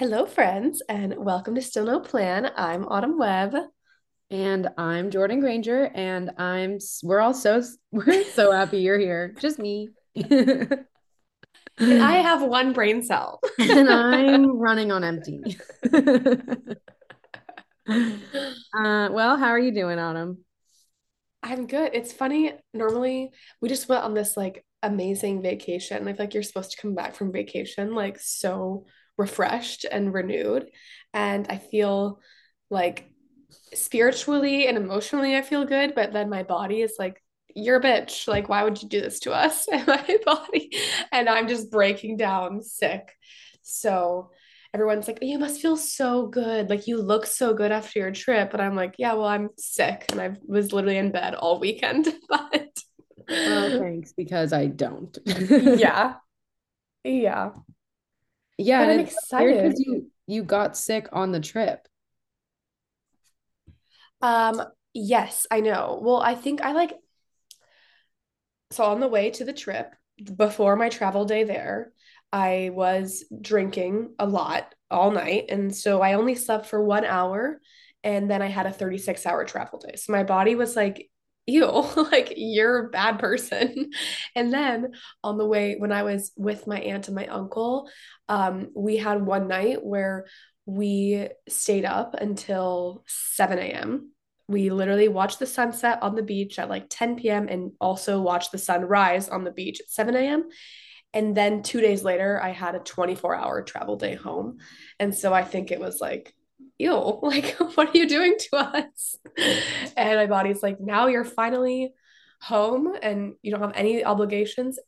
Hello, friends, and welcome to Still No Plan. I'm Autumn Webb. And I'm Jordan Granger, and I'm we're all so we're so happy you're here. Just me. and I have one brain cell. and I'm running on empty. uh, well, how are you doing, Autumn? I'm good. It's funny. Normally, we just went on this like amazing vacation. I feel like you're supposed to come back from vacation like so refreshed and renewed. And I feel like spiritually and emotionally, I feel good. But then my body is like, you're a bitch. Like, why would you do this to us? And my body, and I'm just breaking down sick. So, everyone's like, you must feel so good. Like you look so good after your trip. And I'm like, yeah, well, I'm sick and I was literally in bed all weekend. But well, thanks, because I don't. yeah. Yeah. Yeah. But I'm excited. You you got sick on the trip. Um, yes, I know. Well, I think I like so on the way to the trip, before my travel day there, I was drinking a lot all night. And so I only slept for one hour. And then I had a 36 hour travel day. So my body was like, ew, like you're a bad person. and then on the way, when I was with my aunt and my uncle, um, we had one night where we stayed up until 7 a.m. We literally watched the sunset on the beach at like 10 p.m. and also watched the sun rise on the beach at 7 a.m. And then two days later, I had a 24 hour travel day home. And so I think it was like, ew, like, what are you doing to us? And my body's like, now you're finally home and you don't have any obligations.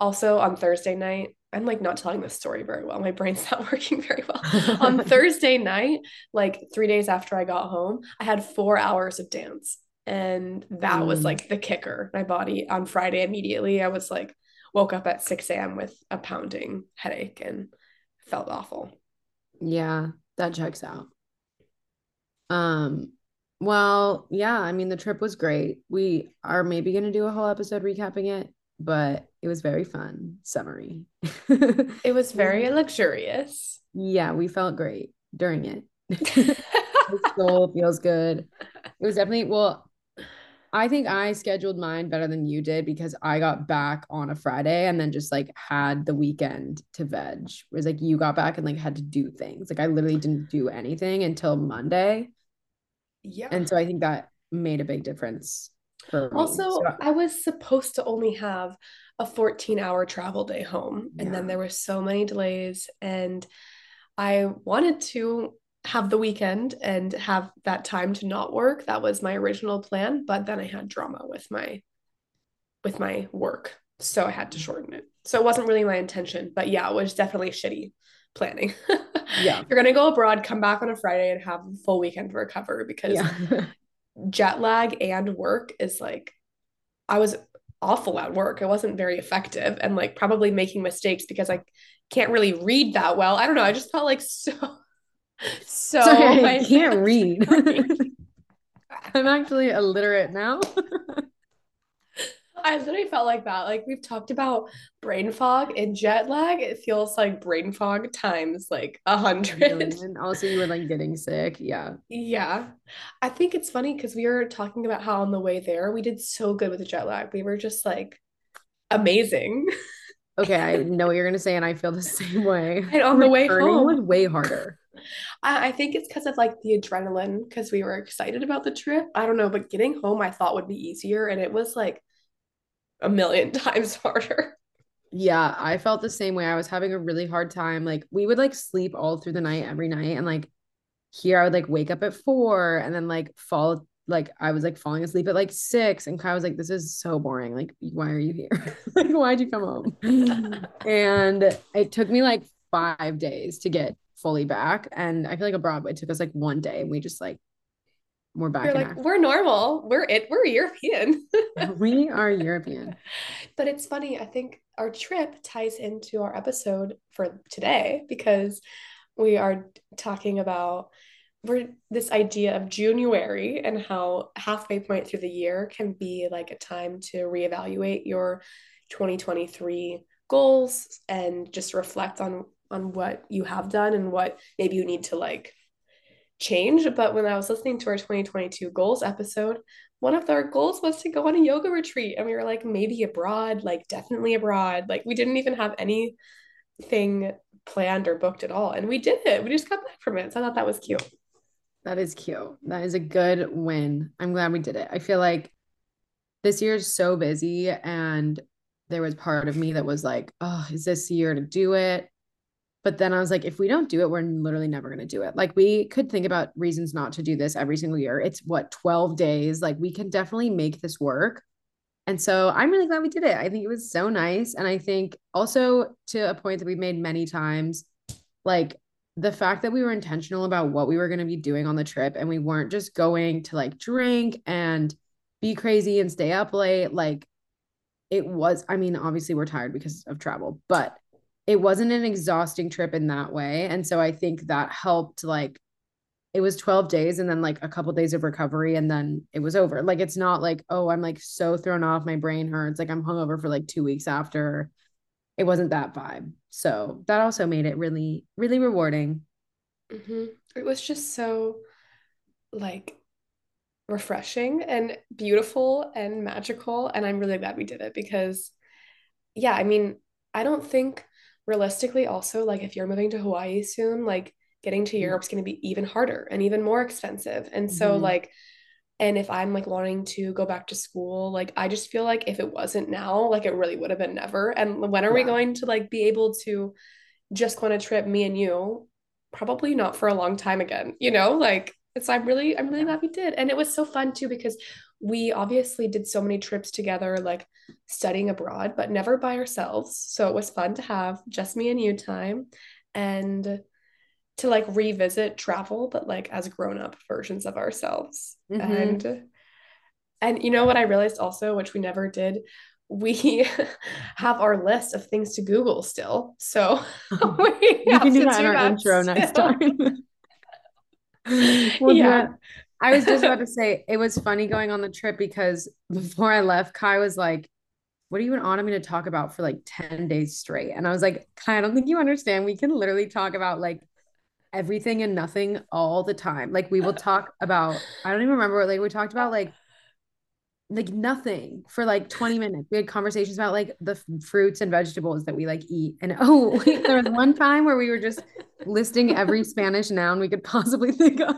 Also, on Thursday night, I'm like not telling this story very well. My brain's not working very well. on Thursday night, like three days after I got home, I had four hours of dance. And that mm. was like the kicker. My body on Friday immediately, I was like, woke up at 6 a.m. with a pounding headache and felt awful. Yeah, that checks out. Um, well, yeah, I mean, the trip was great. We are maybe going to do a whole episode recapping it, but it was very fun. Summary. it was very luxurious. Yeah, we felt great during it. the soul feels good. It was definitely, well, I think I scheduled mine better than you did because I got back on a Friday and then just like had the weekend to veg. Whereas like you got back and like had to do things. Like I literally didn't do anything until Monday. Yeah. And so I think that made a big difference for also. So, I was supposed to only have a 14 hour travel day home. And yeah. then there were so many delays. And I wanted to have the weekend and have that time to not work. That was my original plan, but then I had drama with my with my work. So I had to shorten it. So it wasn't really my intention, but yeah, it was definitely shitty planning. yeah. You're going to go abroad, come back on a Friday and have a full weekend to recover because yeah. jet lag and work is like I was awful at work. I wasn't very effective and like probably making mistakes because I can't really read that well. I don't know. I just felt like so so Sorry, I can't read. I'm actually illiterate now. I literally felt like that. Like we've talked about brain fog and jet lag. It feels like brain fog times like a hundred. And also, you were like getting sick. Yeah. Yeah. I think it's funny because we were talking about how on the way there we did so good with the jet lag. We were just like amazing. Okay, I know what you're gonna say, and I feel the same way. And on the way home was way harder. I, I think it's because of like the adrenaline because we were excited about the trip. I don't know, but getting home I thought would be easier and it was like a million times harder. Yeah, I felt the same way. I was having a really hard time. Like we would like sleep all through the night every night and like here I would like wake up at four and then like fall like I was like falling asleep at like six and Kai was like, This is so boring. Like, why are you here? like, why'd you come home? and it took me like five days to get fully back. And I feel like a Broadway took us like one day and we just like we're back. You're like, we're normal. We're it. We're European. we are European. But it's funny. I think our trip ties into our episode for today because we are talking about we're this idea of June-uary and how halfway point through the year can be like a time to reevaluate your 2023 goals and just reflect on on what you have done and what maybe you need to like change. But when I was listening to our 2022 goals episode, one of our goals was to go on a yoga retreat. And we were like, maybe abroad, like definitely abroad. Like we didn't even have anything planned or booked at all. And we did it. We just got back from it. So I thought that was cute. That is cute. That is a good win. I'm glad we did it. I feel like this year is so busy and there was part of me that was like, oh, is this year to do it? But then I was like, if we don't do it, we're literally never going to do it. Like, we could think about reasons not to do this every single year. It's what, 12 days? Like, we can definitely make this work. And so I'm really glad we did it. I think it was so nice. And I think also to a point that we've made many times, like, the fact that we were intentional about what we were going to be doing on the trip and we weren't just going to like drink and be crazy and stay up late, like, it was, I mean, obviously we're tired because of travel, but it wasn't an exhausting trip in that way. And so I think that helped like it was 12 days and then like a couple days of recovery and then it was over. Like it's not like, oh, I'm like so thrown off, my brain hurts. Like I'm hungover for like two weeks after. It wasn't that vibe. So that also made it really, really rewarding. Mm-hmm. It was just so like refreshing and beautiful and magical. And I'm really glad we did it because, yeah, I mean, I don't think realistically, also, like if you're moving to Hawaii soon, like getting to Europe is going to be even harder and even more expensive. And so, mm-hmm. like, and if I'm like wanting to go back to school, like I just feel like if it wasn't now, like it really would have been never. And when are yeah. we going to like be able to just go on a trip, me and you? Probably not for a long time again, you know? Like so I'm really, I'm really glad we did. And it was so fun too because we obviously did so many trips together, like studying abroad, but never by ourselves. So it was fun to have just me and you time and to like revisit travel, but like as grown up versions of ourselves. Mm-hmm. And and you know what I realized also, which we never did, we have our list of things to Google still. So we, we can do that in our intro still. next time. well, yeah. I was just about to say it was funny going on the trip because before I left, Kai was like, What do you and want me to talk about for like 10 days straight? And I was like, Kai, I don't think you understand. We can literally talk about like everything and nothing all the time. Like we will talk about, I don't even remember like we talked about like like nothing for like 20 minutes. We had conversations about like the f- fruits and vegetables that we like eat. And oh, there was one time where we were just listing every Spanish noun we could possibly think of.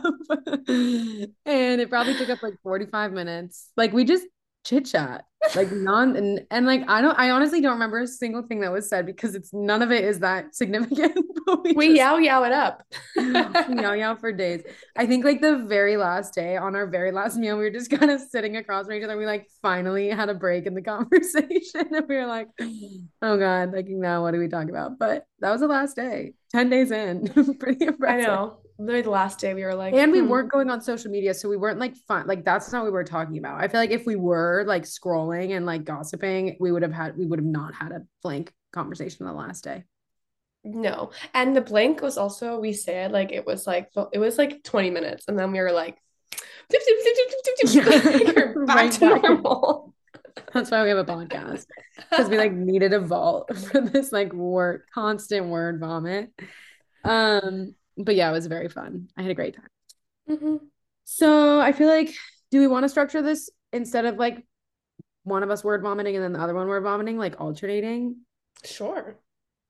and it probably took up like 45 minutes. Like we just chit chat like non and, and like I don't I honestly don't remember a single thing that was said because it's none of it is that significant. we, we just, yow yow it up. yow yow for days. I think like the very last day on our very last meal, we were just kind of sitting across from each other. We like finally had a break in the conversation and we were like, oh God, like now what do we talk about? But that was the last day. 10 days in. Pretty impressive. I know literally the last day we were like and we hmm. weren't going on social media so we weren't like fun like that's not what we were talking about. I feel like if we were like scrolling and like gossiping we would have had we would have not had a blank conversation the last day. No. And the blank was also we said like it was like it was like 20 minutes and then we were like back right to normal. That's why we have a podcast because we like needed a vault for this like word constant word vomit. Um but yeah, it was very fun. I had a great time. Mm-hmm. So I feel like, do we want to structure this instead of like one of us word vomiting and then the other one word vomiting, like alternating? Sure.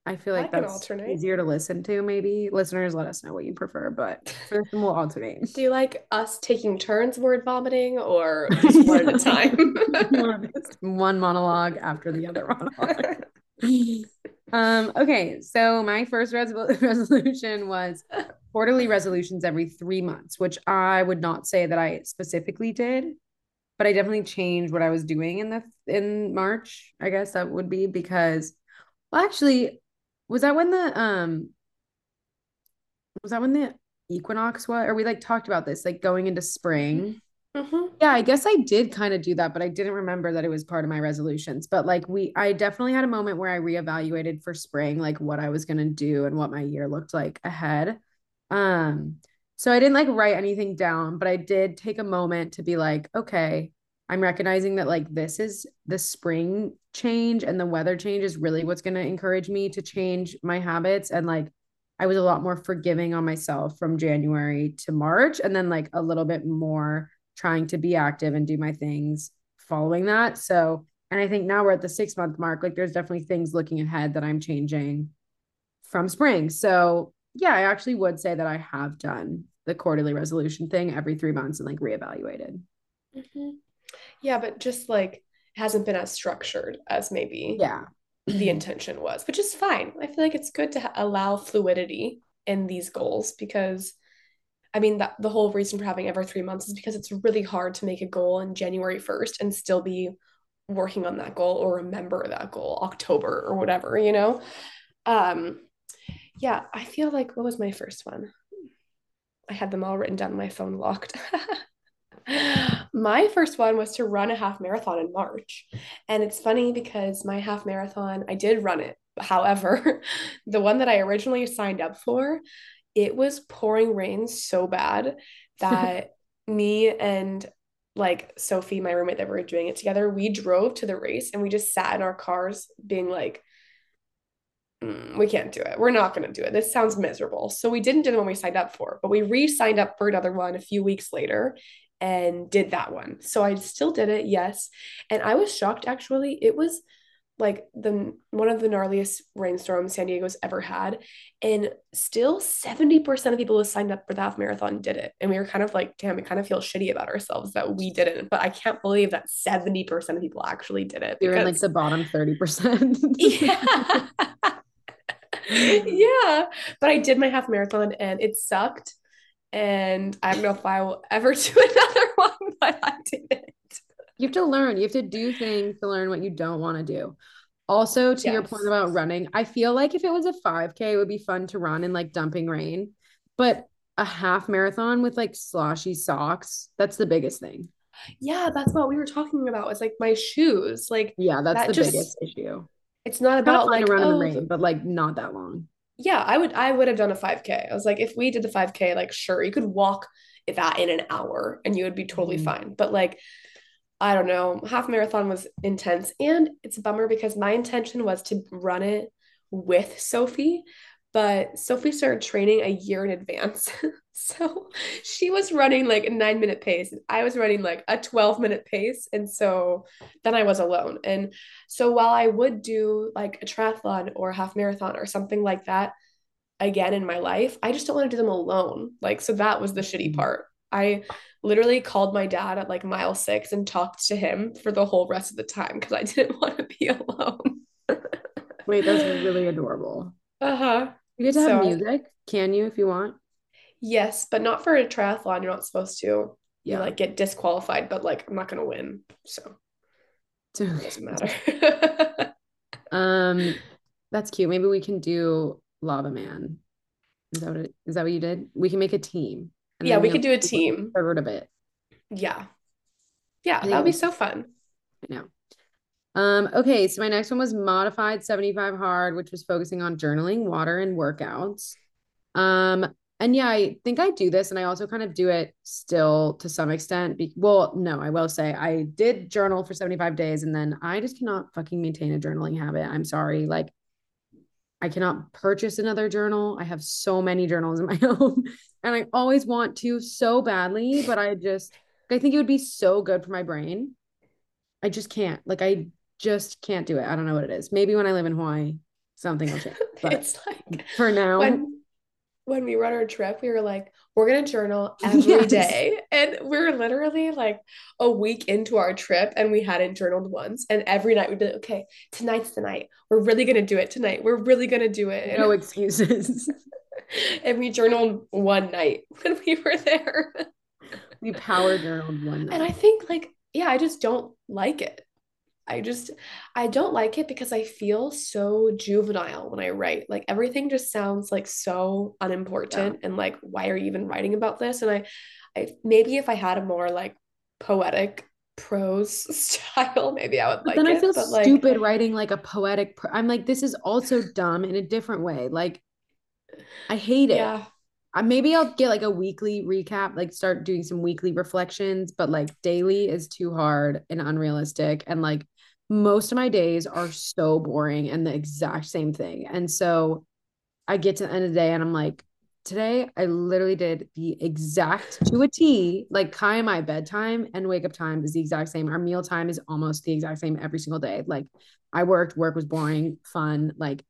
I feel like I that's alternate. easier to listen to. Maybe listeners, let us know what you prefer, but we'll alternate. Do you like us taking turns word vomiting or just one at a time? one monologue after the other monologue. Um, okay, so my first res- resolution was quarterly resolutions every three months, which I would not say that I specifically did, but I definitely changed what I was doing in the in March. I guess that would be because, well, actually, was that when the um was that when the equinox was, or we like talked about this, like going into spring? Mm-hmm. Yeah, I guess I did kind of do that, but I didn't remember that it was part of my resolutions. But like we, I definitely had a moment where I reevaluated for spring, like what I was gonna do and what my year looked like ahead. Um, so I didn't like write anything down, but I did take a moment to be like, okay, I'm recognizing that like this is the spring change and the weather change is really what's going to encourage me to change my habits and like I was a lot more forgiving on myself from January to March and then like a little bit more trying to be active and do my things following that. So, and I think now we're at the 6 month mark like there's definitely things looking ahead that I'm changing from spring. So, yeah, I actually would say that I have done the quarterly resolution thing every 3 months and like reevaluated. Mm-hmm. Yeah, but just like hasn't been as structured as maybe yeah the intention was, which is fine. I feel like it's good to allow fluidity in these goals because I mean that the whole reason for having every 3 months is because it's really hard to make a goal in January 1st and still be working on that goal or remember that goal October or whatever, you know? Um yeah, I feel like what was my first one? I had them all written down my phone locked. my first one was to run a half marathon in March. And it's funny because my half marathon, I did run it. However, the one that I originally signed up for, it was pouring rain so bad that me and like Sophie, my roommate that we were doing it together, we drove to the race and we just sat in our cars being like, mm, we can't do it. We're not going to do it. This sounds miserable. So we didn't do the one we signed up for, but we re signed up for another one a few weeks later and did that one. So I still did it, yes. And I was shocked actually. It was like the one of the gnarliest rainstorms San Diego's ever had. And still 70% of people who signed up for the half marathon did it. And we were kind of like, damn, we kind of feel shitty about ourselves that we didn't. But I can't believe that 70% of people actually did it. You're in like the bottom 30%. yeah. yeah. But I did my half marathon and it sucked and I don't know if I will ever do another one, but I didn't. You have to learn. You have to do things to learn what you don't want to do. Also, to yes. your point about running, I feel like if it was a 5K, it would be fun to run in like dumping rain. But a half marathon with like sloshy socks, that's the biggest thing. Yeah, that's what we were talking about. It's like my shoes. Like, yeah, that's that the just, biggest issue. It's not about like to run oh, in the rain, but like not that long yeah, I would I would have done a 5K. I was like, if we did the 5K, like sure, you could walk that in an hour and you would be totally mm-hmm. fine. But like, I don't know, half marathon was intense. And it's a bummer because my intention was to run it with Sophie, but Sophie started training a year in advance. so she was running like a nine minute pace. And I was running like a 12 minute pace. And so then I was alone. And so while I would do like a triathlon or a half marathon or something like that again in my life, I just don't want to do them alone. Like, so that was the shitty mm-hmm. part. I literally called my dad at like mile six and talked to him for the whole rest of the time because I didn't want to be alone. Wait, that's really adorable. Uh huh. You get to have so, music. Can you if you want? Yes, but not for a triathlon. You're not supposed to. Yeah. You like get disqualified, but like I'm not gonna win. So it doesn't matter. um that's cute. Maybe we can do Lavaman. Is that what it, is that what you did? We can make a team. Yeah, we could do a team. Forward a bit. Yeah. Yeah, that would be so fun. I know. Um, okay, so my next one was modified 75 hard, which was focusing on journaling, water, and workouts. Um, and yeah, I think I do this, and I also kind of do it still to some extent. Be- well, no, I will say I did journal for 75 days, and then I just cannot fucking maintain a journaling habit. I'm sorry. Like, I cannot purchase another journal. I have so many journals in my home, and I always want to so badly, but I just, I think it would be so good for my brain. I just can't. Like, I just can't do it. I don't know what it is. Maybe when I live in Hawaii, something will change. But it's like for now. When, when we run our trip, we were like, we're gonna journal every yes. day, And we're literally like a week into our trip and we hadn't journaled once. And every night we'd be like, okay, tonight's the night. We're really gonna do it tonight. We're really gonna do it. No excuses. and we journaled one night when we were there. We power journaled one night. And I think like, yeah, I just don't like it. I just I don't like it because I feel so juvenile when I write. Like everything just sounds like so unimportant yeah. and like why are you even writing about this? And I I maybe if I had a more like poetic prose style, maybe I would but like then I feel stupid like, writing like a poetic pro- I'm like this is also dumb in a different way. Like I hate it. Yeah. uh, maybe I'll get like a weekly recap, like start doing some weekly reflections, but like daily is too hard and unrealistic. And like most of my days are so boring and the exact same thing. And so I get to the end of the day and I'm like, today I literally did the exact to a T, like Kai and my bedtime and wake up time is the exact same. Our meal time is almost the exact same every single day. Like I worked, work was boring, fun, like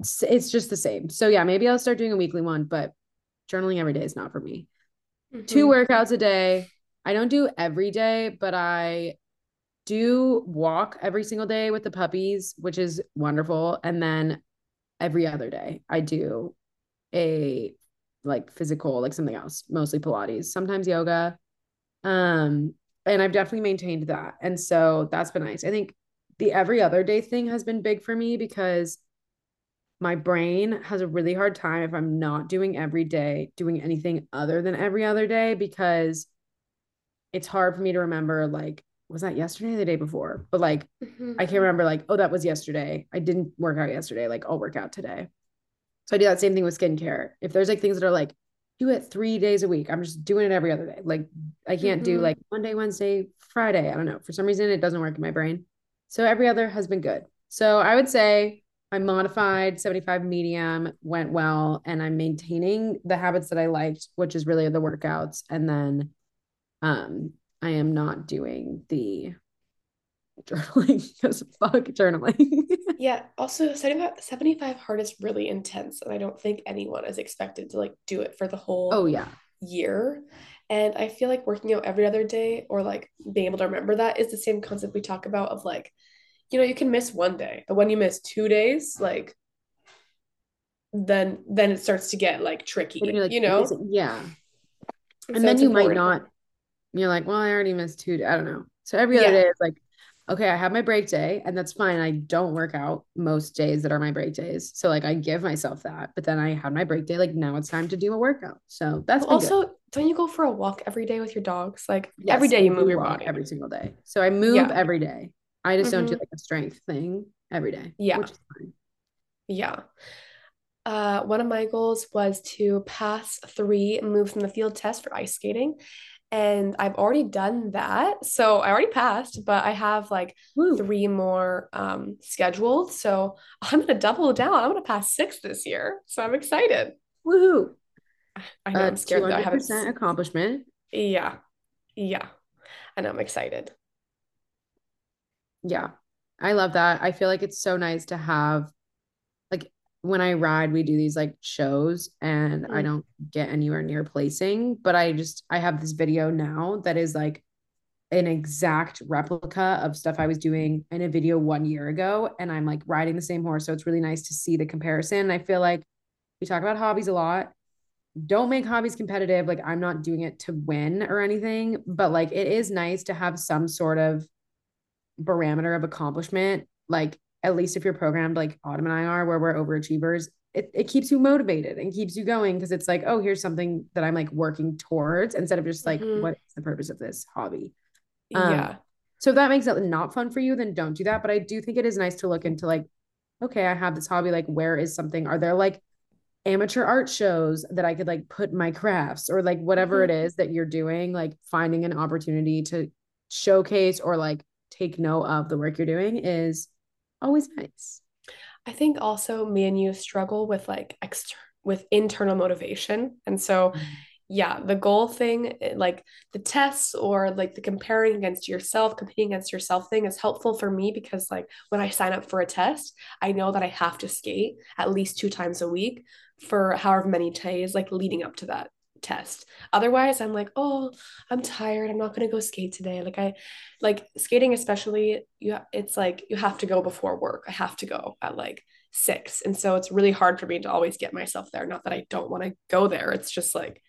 it's just the same. So yeah, maybe I'll start doing a weekly one, but journaling every day is not for me. Mm-hmm. Two workouts a day. I don't do every day, but I do walk every single day with the puppies, which is wonderful. And then every other day, I do a like physical, like something else, mostly Pilates, sometimes yoga. Um, and I've definitely maintained that. And so that's been nice. I think the every other day thing has been big for me because my brain has a really hard time if I'm not doing every day, doing anything other than every other day because it's hard for me to remember like was that yesterday or the day before? But like mm-hmm. I can't remember like oh that was yesterday. I didn't work out yesterday. Like I'll work out today. So I do that same thing with skincare. If there's like things that are like do it 3 days a week, I'm just doing it every other day. Like I can't mm-hmm. do like Monday, Wednesday, Friday. I don't know. For some reason it doesn't work in my brain. So every other has been good. So I would say my modified 75 medium went well and I'm maintaining the habits that I liked, which is really the workouts. And then um I am not doing the journaling because fuck journaling. yeah. Also 75, 75 hard is really intense. And I don't think anyone is expected to like do it for the whole oh yeah year. And I feel like working out every other day or like being able to remember that is the same concept we talk about of like you know, you can miss one day, but when you miss two days, like then then it starts to get like tricky, like, you know? Yeah. And so then you important. might not you're like, well, I already missed two. I don't know. So every other yeah. day is like, okay, I have my break day, and that's fine. I don't work out most days that are my break days. So like I give myself that, but then I had my break day. Like now it's time to do a workout. So that's also good. don't you go for a walk every day with your dogs? Like yes, every day you move your body every single day. So I move yeah. every day. I just mm-hmm. don't do mm-hmm. like a strength thing every day. Yeah. Yeah. Uh, one of my goals was to pass three moves in the field test for ice skating. And I've already done that. So I already passed, but I have like Woo. three more um, scheduled. So I'm going to double down. I'm going to pass six this year. So I'm excited. Woohoo. I know uh, I'm scared though. I haven't accomplishment. Yeah. Yeah. And I'm excited. Yeah. I love that. I feel like it's so nice to have like when I ride, we do these like shows and mm-hmm. I don't get anywhere near placing, but I just I have this video now that is like an exact replica of stuff I was doing in a video one year ago. And I'm like riding the same horse. So it's really nice to see the comparison. I feel like we talk about hobbies a lot. Don't make hobbies competitive. Like I'm not doing it to win or anything, but like it is nice to have some sort of barometer of accomplishment, like at least if you're programmed like Autumn and I are, where we're overachievers, it, it keeps you motivated and keeps you going because it's like, oh, here's something that I'm like working towards instead of just like, mm-hmm. what is the purpose of this hobby? Um, yeah. So if that makes it not fun for you, then don't do that. But I do think it is nice to look into like, okay, I have this hobby. Like, where is something? Are there like amateur art shows that I could like put my crafts or like whatever mm-hmm. it is that you're doing, like finding an opportunity to showcase or like take note of the work you're doing is always nice. I think also me and you struggle with like external with internal motivation. And so yeah, the goal thing, eh, like the tests or like the comparing against yourself, competing against yourself thing is helpful for me because like when I sign up for a test, I know that I have to skate at least two times a week for however many days like leading up to that test. Otherwise, I'm like, oh, I'm tired. I'm not gonna go skate today. Like I, like skating, especially you. It's like you have to go before work. I have to go at like six, and so it's really hard for me to always get myself there. Not that I don't want to go there. It's just like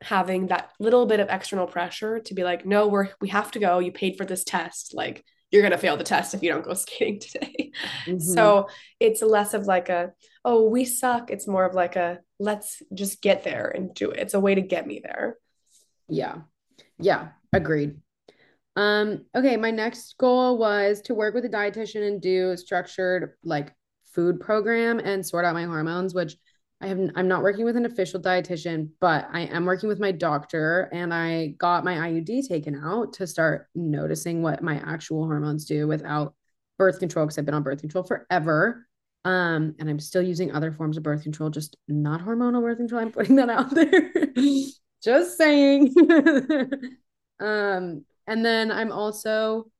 having that little bit of external pressure to be like, no, we're we have to go. You paid for this test. Like you're going to fail the test if you don't go skating today. Mm-hmm. So it's less of like a, oh, we suck. It's more of like a, let's just get there and do it. It's a way to get me there. Yeah. Yeah. Agreed. Um, okay. My next goal was to work with a dietitian and do structured like food program and sort out my hormones, which I have I'm not working with an official dietitian, but I am working with my doctor and I got my IUD taken out to start noticing what my actual hormones do without birth control because I've been on birth control forever. Um, and I'm still using other forms of birth control, just not hormonal birth control. I'm putting that out there. just saying. um, and then I'm also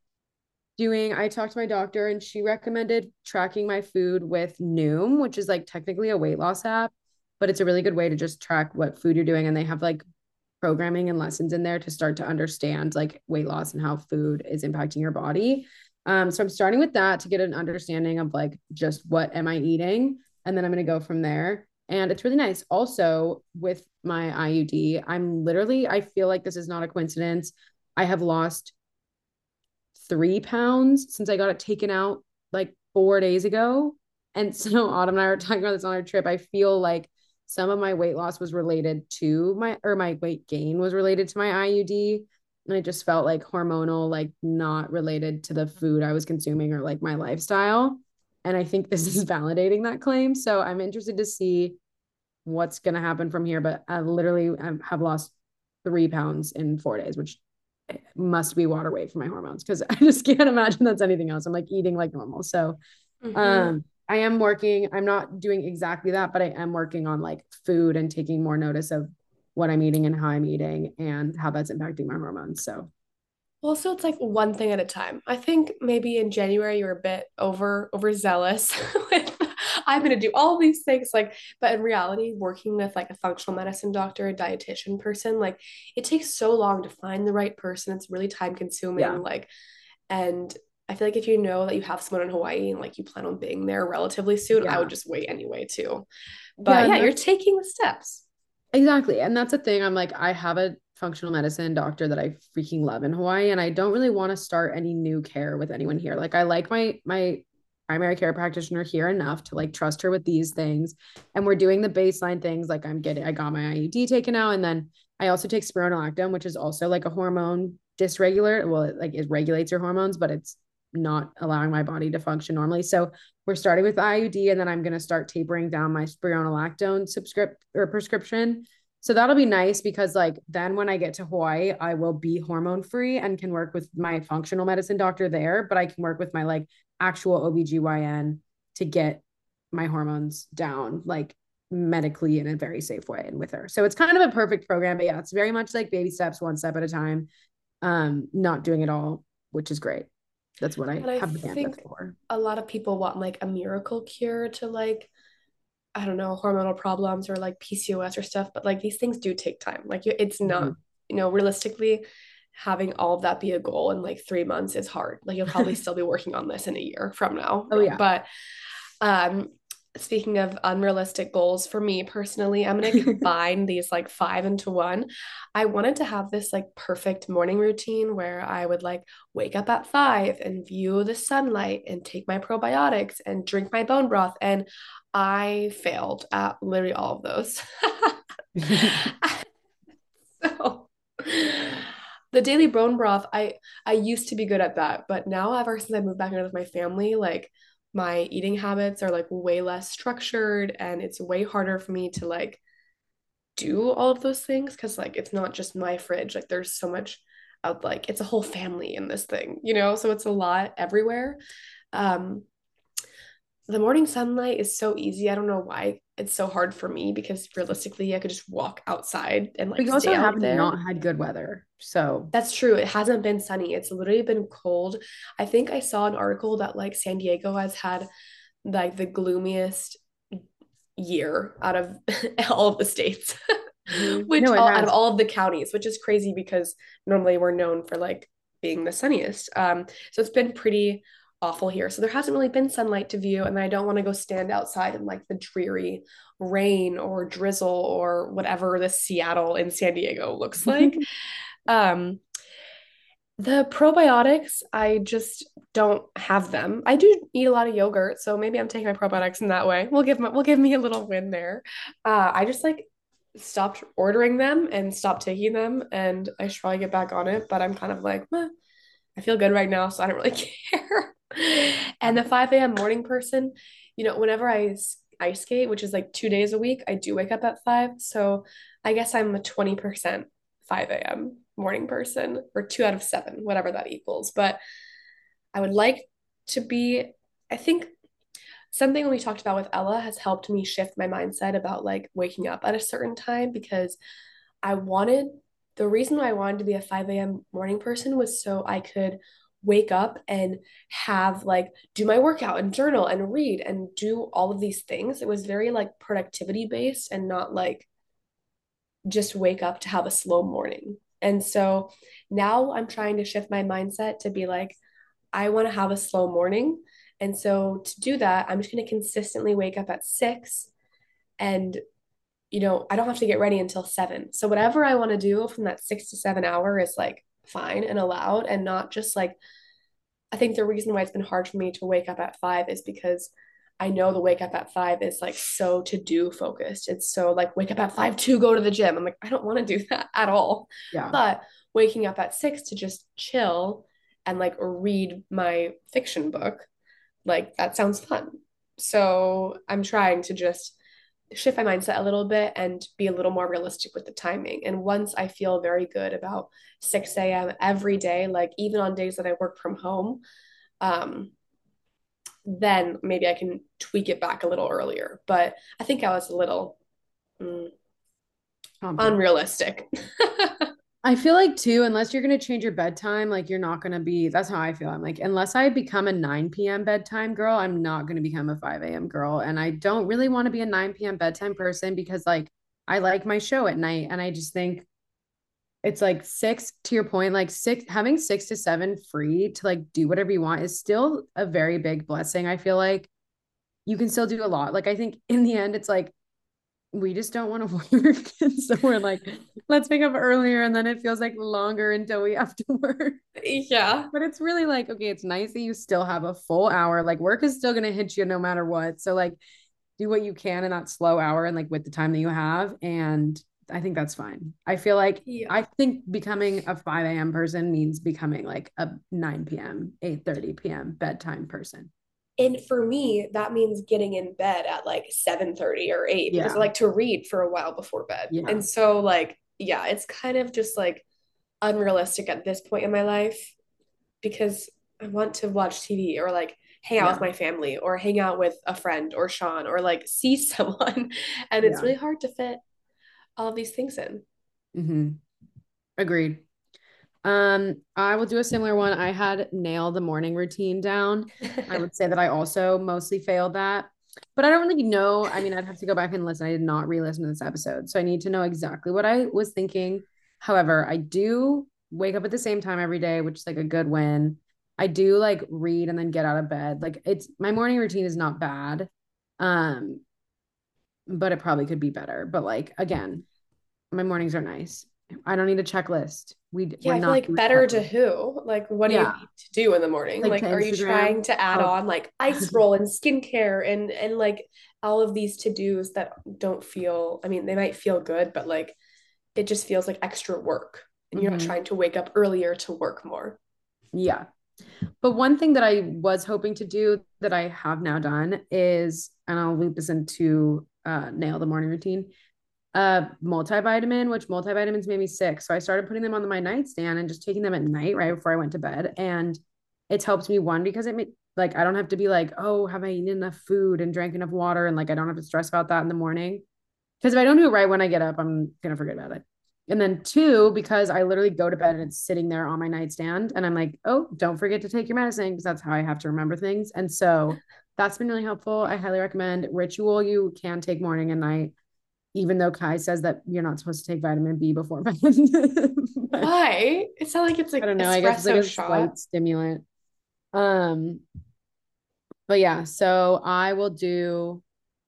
doing I talked to my doctor and she recommended tracking my food with Noom, which is like technically a weight loss app, but it's a really good way to just track what food you're doing and they have like programming and lessons in there to start to understand like weight loss and how food is impacting your body. Um, so I'm starting with that to get an understanding of like just what am I eating and then I'm to go from there. And it's really nice. Also, with my IUD, I'm literally, I feel like this is not a coincidence. I have lost three pounds since I got it taken out like four days ago. And so Autumn and I were talking about this on our trip. I feel like some of my weight loss was related to my or my weight gain was related to my IUD. And I just felt like hormonal, like not related to the food I was consuming or like my lifestyle. And I think this is validating that claim. So I'm interested to see what's going to happen from here. But I literally have lost three pounds in four days, which must be water weight for my hormones because I just can't imagine that's anything else. I'm like eating like normal. So mm-hmm. um I am working, I'm not doing exactly that, but I am working on like food and taking more notice of what I'm eating and how I'm eating and how that's impacting my hormones. So also it's like one thing at a time. I think maybe in January you're a bit over overzealous with I'm to do all these things. Like, but in reality, working with like a functional medicine doctor, a dietitian person, like it takes so long to find the right person. It's really time consuming. Yeah. Like, and I feel like if you know that you have someone in Hawaii and like you plan on being there relatively soon, yeah. I would just wait anyway too. But yeah, yeah you're taking the steps. Exactly. And that's the thing. I'm like, I have a functional medicine doctor that I freaking love in Hawaii. And I don't really want to start any new care with anyone here. Like I like my my primary care practitioner here enough to like trust her with these things. And we're doing the baseline things like I'm getting, I got my IUD taken out. And then I also take spironolactone, which is also like a hormone dysregulator. Well, it, like it regulates your hormones, but it's not allowing my body to function normally. So we're starting with IUD and then I'm going to start tapering down my spironolactone subscript or prescription. So that'll be nice because like then when I get to Hawaii, I will be hormone free and can work with my functional medicine doctor there, but I can work with my like actual OBGYN to get my hormones down like medically in a very safe way and with her. So it's kind of a perfect program, but yeah, it's very much like baby steps, one step at a time. Um, not doing it all, which is great. That's what I, I have the bandwidth for. A lot of people want like a miracle cure to like I don't know, hormonal problems or like PCOS or stuff, but like these things do take time. Like it's not, mm-hmm. you know, realistically, having all of that be a goal in like three months is hard. Like you'll probably still be working on this in a year from now. Oh yeah. But um speaking of unrealistic goals for me personally, I'm gonna combine these like five into one. I wanted to have this like perfect morning routine where I would like wake up at five and view the sunlight and take my probiotics and drink my bone broth. And I failed at literally all of those. so the daily bone broth i i used to be good at that but now ever since i moved back in with my family like my eating habits are like way less structured and it's way harder for me to like do all of those things because like it's not just my fridge like there's so much of like it's a whole family in this thing you know? So it's a lot everywhere. Um the morning sunlight is so easy. I don't know why it's so hard for me because realistically I could just walk outside and like we also have not had good weather. So that's true. It hasn't been sunny. It's literally been cold. I think I saw an article that like San Diego has had like the gloomiest year out of all of the states. Mm-hmm. which no, all, out of all of the counties, which is crazy because normally we're known for like being the sunniest. Um, so it's been pretty awful here. So there hasn't really been sunlight to view, and I don't want to go stand outside in like the dreary rain or drizzle or whatever the Seattle in San Diego looks like. um, the probiotics, I just don't have them. I do eat a lot of yogurt, so maybe I'm taking my probiotics in that way. We'll give me, we'll give me a little win there. Uh, I just like stopped ordering them and stopped taking them, and I should probably get back on it. But I'm kind of like, I feel good right now, so I don't really care and the 5 a.m. morning person, you know, whenever I ice skate, which is like two days a week, I do wake up at five. So I guess I'm a 20% 5 a.m. morning person or two out of seven, whatever that equals. But I would like to be, I think something we talked about with Ella has helped me shift my mindset about like waking up at a certain time because I wanted the reason why I wanted to be a 5 a.m. morning person was so I could wake up and have like do my workout and journal and read and do all of these things. It was very like productivity based and not like just wake up to have a slow morning. And so now I'm trying to shift my mindset to be like, I want to have a slow morning. And so to do that, I'm just going to consistently wake up at six and you know, I don't have to get ready until seven. So whatever I want to do from that six to seven hour is like fine and allowed and not just like I think the reason why it's been hard for me to wake up at five is because I know the wake up at five is like so to do focused. It's so like wake up at five to go to the gym. I'm like, I don't want to do that at all. Yeah. But waking up at six to just chill and like read my fiction book, like that sounds fun. So I'm trying to just shift my mindset a little bit and be a little more realistic with the timing. And once I feel very good about 6 a.m. every day, like even on days that I work from home, um, then maybe I can tweak it back a little earlier. But I think I was a little mm, unrealistic. I feel like too, unless you're gonna change your bedtime, like you're not gonna be. That's how I feel. I'm like, unless I become a 9 p.m. bedtime girl, I'm not gonna become a 5 a.m. girl. And I don't really want to be a 9 p.m. bedtime person because like I like my show at night, and I just think it's like six to your point, like six having six to seven free to like do whatever you want is still a very big blessing. I feel like you can still do a lot. Like I think in the end, it's like we just don't want to work. and so we're like, let's wake up earlier. And then it feels like longer until we have to work. Yeah. But it's really like, okay, it's nice that you still have a full hour. Like work is still going to hit you no matter what. So like do what you can in that slow hour and like with the time that you have. And I think that's fine. I feel like yeah. I think becoming a 5 a.m. person means becoming like a 9 p.m., 8 30 p.m. bedtime person and for me that means getting in bed at like 7 30 or 8 because i like to read for a while before bed yeah. and so like yeah it's kind of just like unrealistic at this point in my life because i want to watch tv or like hang out yeah. with my family or hang out with a friend or sean or like see someone and it's really hard to fit all of these things in mm-hmm. agreed um, I will do a similar one. I had nailed the morning routine down. I would say that I also mostly failed that, but I don't really know. I mean, I'd have to go back and listen. I did not re-listen to this episode, so I need to know exactly what I was thinking. However, I do wake up at the same time every day, which is like a good win. I do like read and then get out of bed. Like it's my morning routine is not bad. Um, but it probably could be better. But like again, my mornings are nice. I don't need a checklist. We yeah, I feel like better to who? Like, what do yeah. you need to do in the morning? Like, like are you trying to add oh. on like ice roll and skincare and and like all of these to dos that don't feel? I mean, they might feel good, but like it just feels like extra work, and mm-hmm. you're not mm-hmm. trying to wake up earlier to work more. Yeah, but one thing that I was hoping to do that I have now done is, and I'll loop this into uh, nail the morning routine a multivitamin, which multivitamins made me sick. So I started putting them on my nightstand and just taking them at night right before I went to bed. And it's helped me one because it made like I don't have to be like, oh, have I eaten enough food and drank enough water? And like I don't have to stress about that in the morning. Because if I don't do it right when I get up, I'm gonna forget about it. And then two, because I literally go to bed and it's sitting there on my nightstand. And I'm like, oh, don't forget to take your medicine because that's how I have to remember things. And so that's been really helpful. I highly recommend ritual. You can take morning and night even though Kai says that you're not supposed to take vitamin B before bed. Why? It's not like it's like I don't know. I guess it's like a shot. slight stimulant. Um, but yeah, so I will do.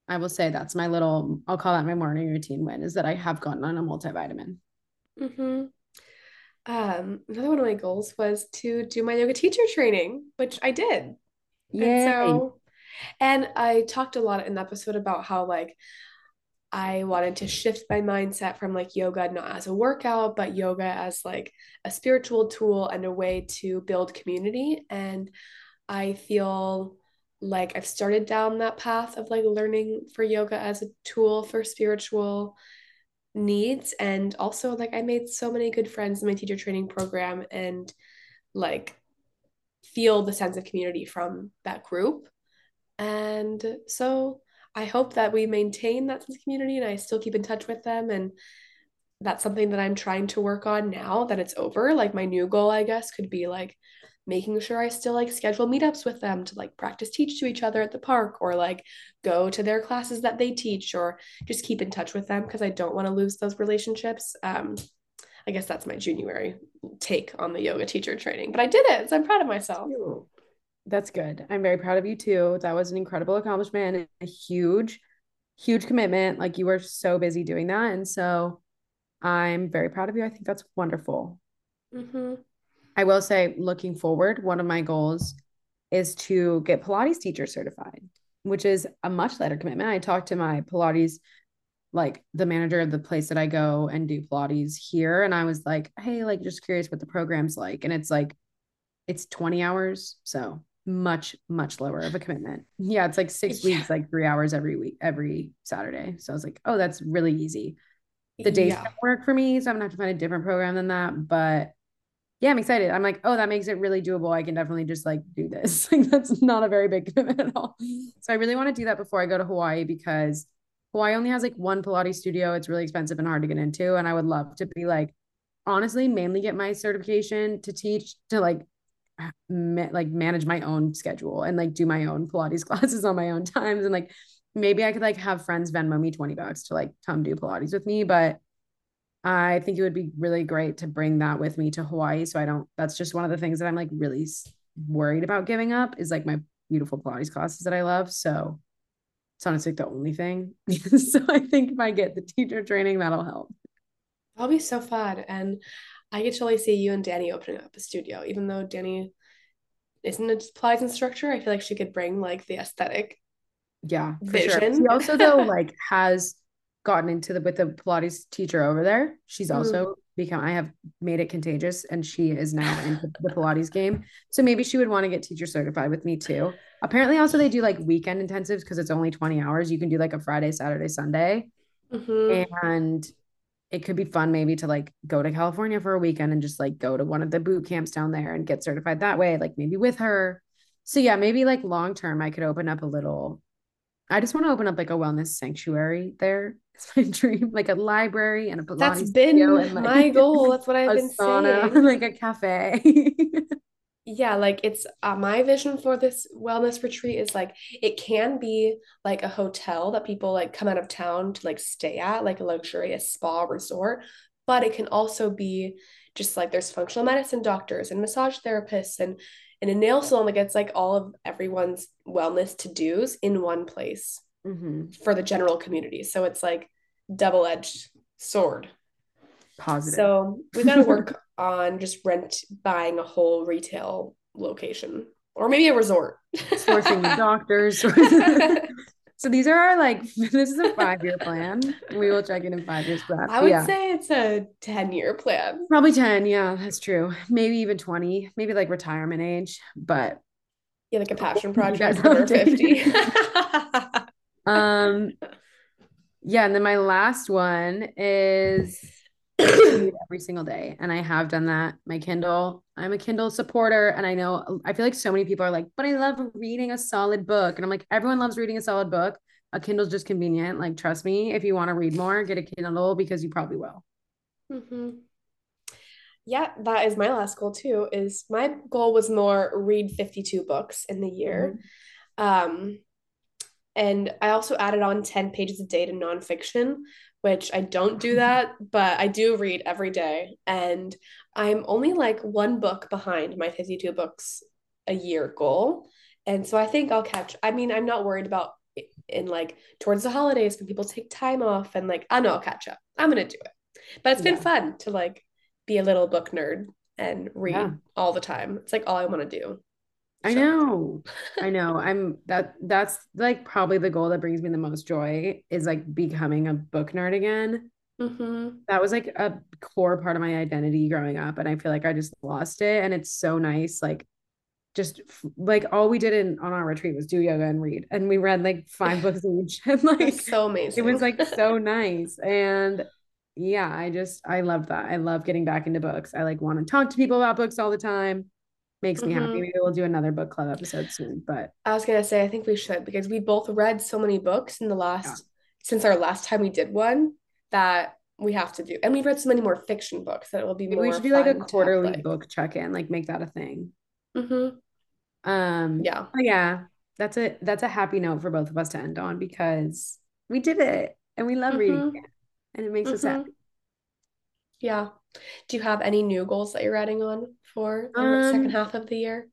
I will say that's my little. I'll call that my morning routine win is that I have gotten on a multivitamin. Hmm. Um. Another one of my goals was to do my yoga teacher training, which I did. Yeah. And so, and I talked a lot in the episode about how like I wanted to shift my mindset from like yoga not as a workout, but yoga as like a spiritual tool and a way to build community. And I feel like I've started down that path of like learning for yoga as a tool for spiritual needs and also like I made so many good friends in my teacher training program and like feel the sense of community from that group. And so I hope that we maintain that sense of community and I still keep in touch with them. And that's something that I'm trying to work on now that it's over. Like my new goal, I guess, could be like making sure I still like schedule meetups with them to like practice teach to each other at the park or like go to their classes that they teach or just keep in touch with them because I don't want to lose those relationships. Um, I guess that's my June-uary take on the yoga teacher training, but I did it. So I'm proud of myself. That's good. I'm very proud of you too. That was an incredible accomplishment and a huge, huge commitment. Like you were so busy doing that. And so I'm very proud of you. I think that's wonderful. Mm-hmm. I will say, looking forward, one of my goals is to get Pilates teacher certified, which is a much lighter commitment. I talked to my Pilates like the manager of the place that I go and do Pilates here. And I was like, hey, like just curious what the program's like. And it's like, it's 20 hours. So much, much lower of a commitment. Yeah. It's like six yeah. weeks, like three hours every week, every Saturday. So I was like, oh, that's really easy. The days yeah. don't work for me. So I'm gonna have to find a different program than that. But yeah, I'm excited. I'm like, oh, that makes it really doable. I can definitely just like do this. Like that's not a very big commitment at all. So I really want to do that before I go to Hawaii because Hawaii only has like one Pilates studio. It's really expensive and hard to get into. And I would love to be like, honestly, mainly get my certification to teach to like, ma- like manage my own schedule and like do my own Pilates classes on my own times. And like, maybe I could like have friends Venmo me 20 bucks to like come do Pilates with me. But I think it would be really great to bring that with me to Hawaii. So I don't, that's just one of the things that I'm like really worried about giving up is like my beautiful Pilates classes that I love. So it's honestly the only thing. so I think if I get the teacher training, that'll help. That'll be so fun. And I get to only see you and Danny opening up a studio, even though Danny isn't a Pilates instructor. I feel like she could bring like the aesthetic. Yeah, vision. Sure. She also though like has gotten into the with the Pilates teacher over there. She's also mm. become I have made it contagious and she is now into the Pilates game. So maybe she would want to get teacher certified with me too. Apparently, also they do like weekend intensives because it's only 20 hours. You can do like a Friday, Saturday, Sunday. Mm-hmm. And it could be fun maybe to like go to California for a weekend and just like go to one of the boot camps down there and get certified that way, like maybe with her. So yeah, maybe like long term I could open up a little I just want to open up like a wellness sanctuary there. It's my dream, like a library and a Pilates That's been and, like, my goal. That's what I've been sauna, saying. Like a cafe. Yeah like it's uh, my vision for this wellness retreat is like it can be like a hotel that people like come out of town to like stay at like a luxurious spa resort but it can also be just like there's functional medicine doctors and massage therapists and and a nail salon that gets like all of everyone's wellness to dos in one place mm-hmm. for the general community. So it's like double-edged sword. Positive. So we got to work on just rent buying a whole retail location or maybe a resort. Sourcing doctors. So these are our like this is a five year plan. We will check in in five years back. i would yeah. say it's a 10 year plan. Probably 10 yeah that's true. Maybe even 20 maybe like retirement age but yeah like a passion project for 50 um yeah and then my last one is every single day. And I have done that. My Kindle, I'm a Kindle supporter. And I know, I feel like so many people are like, but I love reading a solid book. And I'm like, everyone loves reading a solid book. A Kindle's just convenient. Like, trust me, if you want to read more, get a Kindle because you probably will. Mm-hmm. Yeah, that is my last goal too. Is my goal was more read 52 books in the year. Mm-hmm. Um, and I also added on 10 pages a day to nonfiction, which I don't do that, but I do read every day. And I'm only like one book behind my 52 books a year goal. And so I think I'll catch. I mean, I'm not worried about in like towards the holidays when people take time off and like, I know I'll catch up. I'm going to do it. But it's been yeah. fun to like be a little book nerd and read yeah. all the time. It's like all I want to do. I know. I know. I'm that that's like probably the goal that brings me the most joy is like becoming a book nerd again. Mm-hmm. That was like a core part of my identity growing up. And I feel like I just lost it. And it's so nice. Like just like all we did in on our retreat was do yoga and read and we read like five books each and like so amazing. it was like so nice and yeah i just i love that i love getting back into books i like want to talk to people about books all the time makes me happy Mhm. maybe we'll do another book club episode soon but I was gonna say, I think we should because we both read so many books in the last since our last time we did one that we have to do. And we've read so many more fiction books that it will be maybe we should do like a to have, quarterly like- book check-in like make that a thing Mhm. um Yeah. yeah that's a that's a happy note for both of us to end on because we did it and we love reading Mhm. again, and it makes us Mhm. happy Yeah. Do you have any new goals that you're writing on for the Um, second half of the year?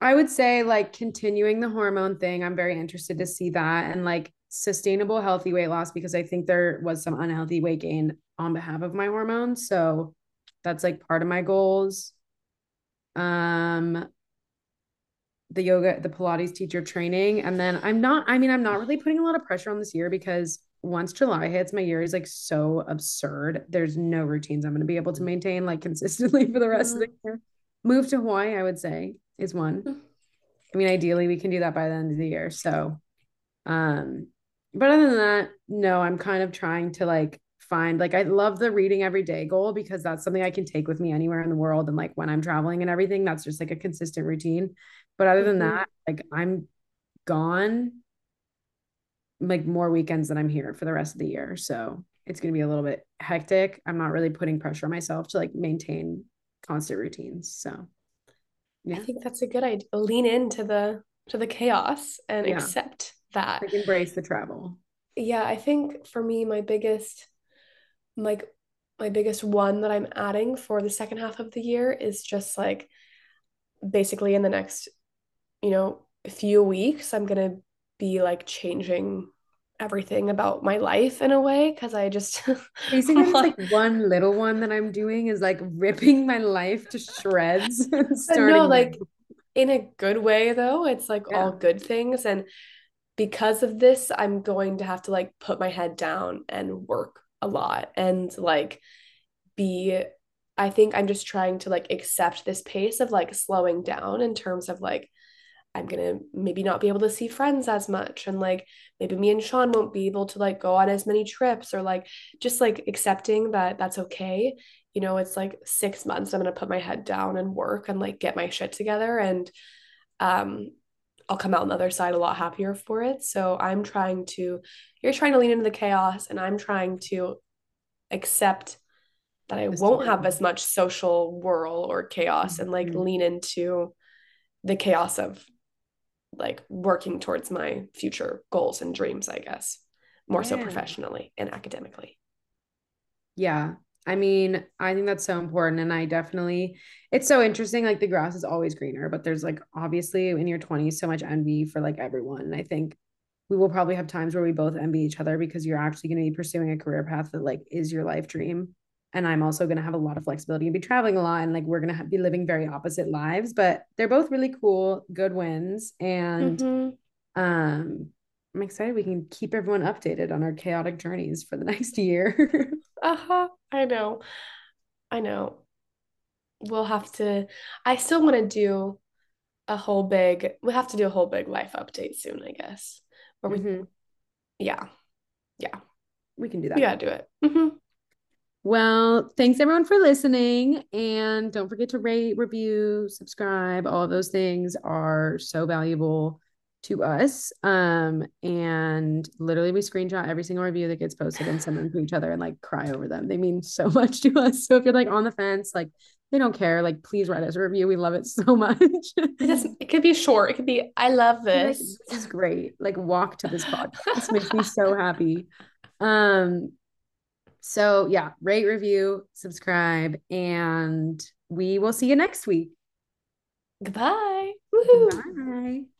I would say like continuing the hormone thing. I'm very interested to see that and like sustainable healthy weight loss because I think there was some unhealthy weight gain on behalf of my hormones. So that's like part of my goals. Um the yoga, the Pilates teacher training. And then I'm not, I mean, I'm not really putting a lot of pressure on this year because once July hits, my year is like so absurd. There's no routines I'm going to be able to maintain like consistently for the rest of the year. Move to Hawaii, I would say, is one. Mm. I mean, ideally we can do that by the end of the year. So, um, but other than that, no, I'm kind of trying to like find like I love the reading every day goal because that's something I can take with me anywhere in the world and like when I'm traveling and everything, that's just like a consistent routine. But other than Mhm. that, like I'm gone like more weekends than I'm here for the rest of the year. So it's gonna be a little bit hectic. I'm not really putting pressure on myself to like maintain constant routines. So I think that's a good idea. Lean into the to the chaos and Yeah. accept that. like embrace the travel. Yeah, I think for me, my biggest, like, my biggest one that I'm adding for the second half of the year is just like basically in the next, you know, few weeks, I'm gonna be like changing everything about my life in a way because I just Basically, like one little one that I'm doing is like ripping my life to shreds no, like in a good way though. It's like all good things. And because of this, I'm going to have to like put my head down and work a lot and like be I think I'm just trying to like accept this pace of like slowing down in terms of like I'm gonna maybe not be able to see friends as much and like maybe me and Sean won't be able to like go on as many trips or like just like accepting that that's okay. You know, it's like six months. I'm gonna put my head down and work and like get my shit together and um I'll come out on the other side a lot happier for it. So I'm trying to you're trying to lean into the chaos and I'm trying to accept that I won't have as much social whirl or chaos and like Mhm. lean into the chaos of like working towards my future goals and dreams, I guess, more so professionally and academically. Yeah. I mean, I think that's so important. And I definitely, it's so interesting. Like the grass is always greener, but there's like obviously in your 20s so much envy for like everyone. And I think we will probably have times where we both envy each other because you're actually going to be pursuing a career path that like is your life dream. And I'm also going to have a lot of flexibility and be traveling a lot. And like we're going to be living very opposite lives, but they're both really cool, good wins. And Mhm. um, I'm excited we can keep everyone updated on our chaotic journeys for the next year. Uh-huh. I know. I know. We'll have to, I still want to do a whole big, we'll have to do a whole big life update soon, I guess. Where we, Mhm. yeah, yeah, We can do that. we gotta do it. hmm Well, thanks everyone for listening. And don't forget to rate, review, subscribe. All of those things are so valuable to us. Um, and literally we screenshot every single review that gets posted and send them to each other and like cry over them. They mean so much to us. So if you're like on the fence, like they don't care, like please write us a review. We love it so much. It could be short. It could be, I love Be like, this. this is great. Like walk to this podcast. This makes me so happy. Um, so yeah, rate, review, subscribe, and we will see you next week. Goodbye. Woohoo. Bye.